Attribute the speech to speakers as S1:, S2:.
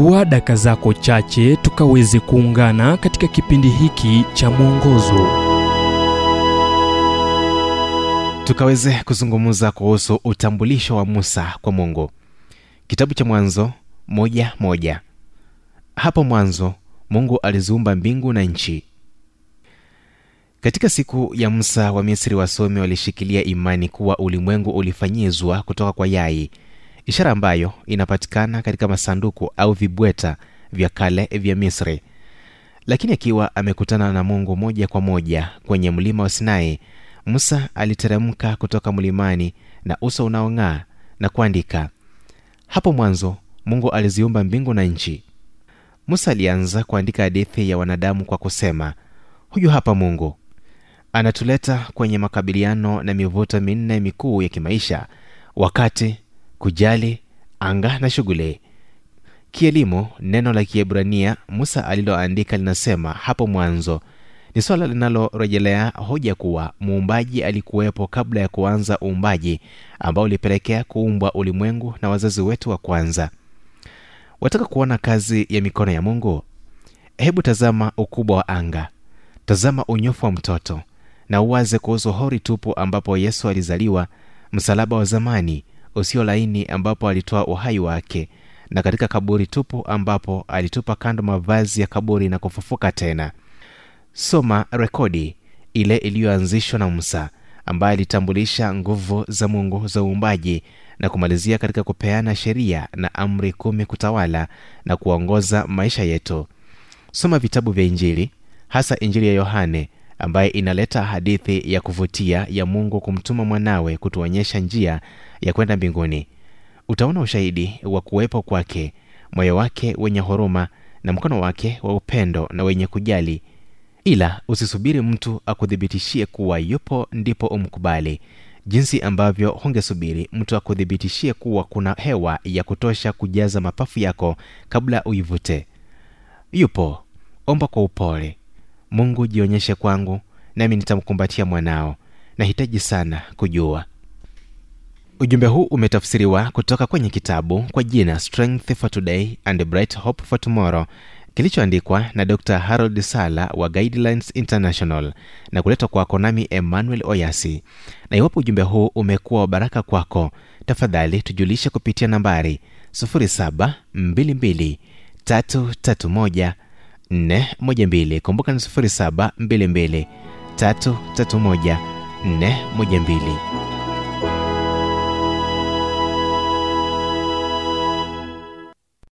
S1: chukua daka zako chache tukaweze kuungana katika kipindi hiki cha mwongozo.
S2: Tukaweze kuzungumza kuhusu utambulisho wa musa kwa mungu. Kitabu cha mwanzo moja moja. Hapo mwanzo mungu aliziumba mbingu na nchi. Katika siku ya musa wa misri wasomi walishikilia imani kuwa ulimwengu ulifanyizwa kutoka kwa yai ishara ambayo inapatikana katika masanduku au vibweta vya kale vya misri. Lakini akiwa amekutana na mungu moja kwa moja kwenye mlima wa sinai musa aliteremka kutoka mlimani na uso unaong'aa na kuandika hapo mwanzo mungu aliziumba mbingu na nchi. Musa alianza kuandika hadithi ya wanadamu kwa kusema huyu hapa mungu. Anatuleta kwenye makabiliano na mivuto minne mikuu ya kimaisha wakati kujali anga na shughuli. Kielimu neno la kiebrania musa aliloandika linasema hapo mwanzo. Ni swala linalorejelea hoja kuwa muumbaji alikuwepo kabla ya kuanza uumbaji ambao ulipelekea kuumbwa ulimwengu na wazazi wetu wa kwanza. Wataka kuona kazi ya mikono ya mungu? Hebu tazama ukubwa wa anga. Tazama unyofu wa mtoto na uwaze kuhusu hori tupu ambapo yesu alizaliwa msalaba wa zamani usio laini ambapo alitoa uhai wake na katika kaburi tupu ambapo alitupa kando mavazi ya kaburi na kufufuka tena. Soma rekodi ile iliyoanzishwa na musa ambaye alitambulisha nguvu za mungu za uumbaji na kumalizia katika kupeana sheria na amri kumi kutawala na kuongoza maisha yetu. Soma vitabu vya injili hasa injili ya yohane ambaye inaleta hadithi ya kuvutia ya mungu kumtuma mwanawe kutuonyesha njia ya kwenda mbinguni. Utaona ushahidi wa kuwepo kwake moyo wake wenye huruma na mkono wake wa upendo na wenye kujali. Ila usisubiri mtu akuthibitishie kuwa yupo ndipo umkubali. Jinsi ambavyo hungesubiri mtu akuthibitishie kuwa kuna hewa ya kutosha kujaza mapafu yako kabla uivute. Yupo omba kwa upole mungu jionyeshe kwangu nami nitamkumbatia mwanao. Nahitaji sana kujua. Ujumbe huu umetafsiriwa kutoka kwenye kitabu kwa jina strength for today and bright hope for tomorrow kilichoandikwa na dr harold sala wa guidelines international na kuletwa kwako nami emmanuel oyasi. Na iwapo ujumbe huu umekuwa wa baraka kwako tafadhali tujulishe kupitia nambari 722 331 412 kumbuka ni 722 331 412